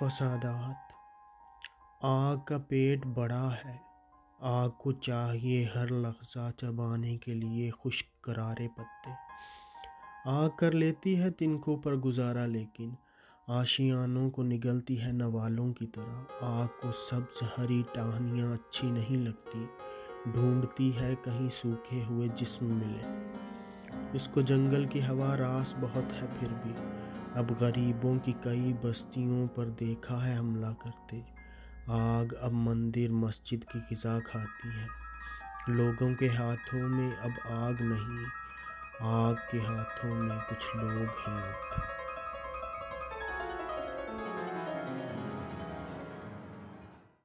فسادات۔ آگ کا پیٹ بڑا ہے۔ آگ کو چاہیے ہر لحظہ چبانے کے لیے خشک کرارے پتے۔ آگ کر لیتی ہے تنکوں پر گزارا، لیکن آشیانوں کو نگلتی ہے نوالوں کی طرح۔ آگ کو سبز ہری ٹہنیاں اچھی نہیں لگتی۔ ڈھونڈتی ہے کہیں سوکھے ہوئے جسم ملے۔ اس کو جنگل کی ہوا راس بہت ہے پھر بھی۔ اب غریبوں کی کئی بستیوں پر دیکھا ہے حملہ کرتے۔ آگ اب مندر، مسجد کی غذا کھاتی ہے۔ لوگوں کے ہاتھوں میں اب آگ نہیں، آگ کے ہاتھوں میں کچھ لوگ ہیں۔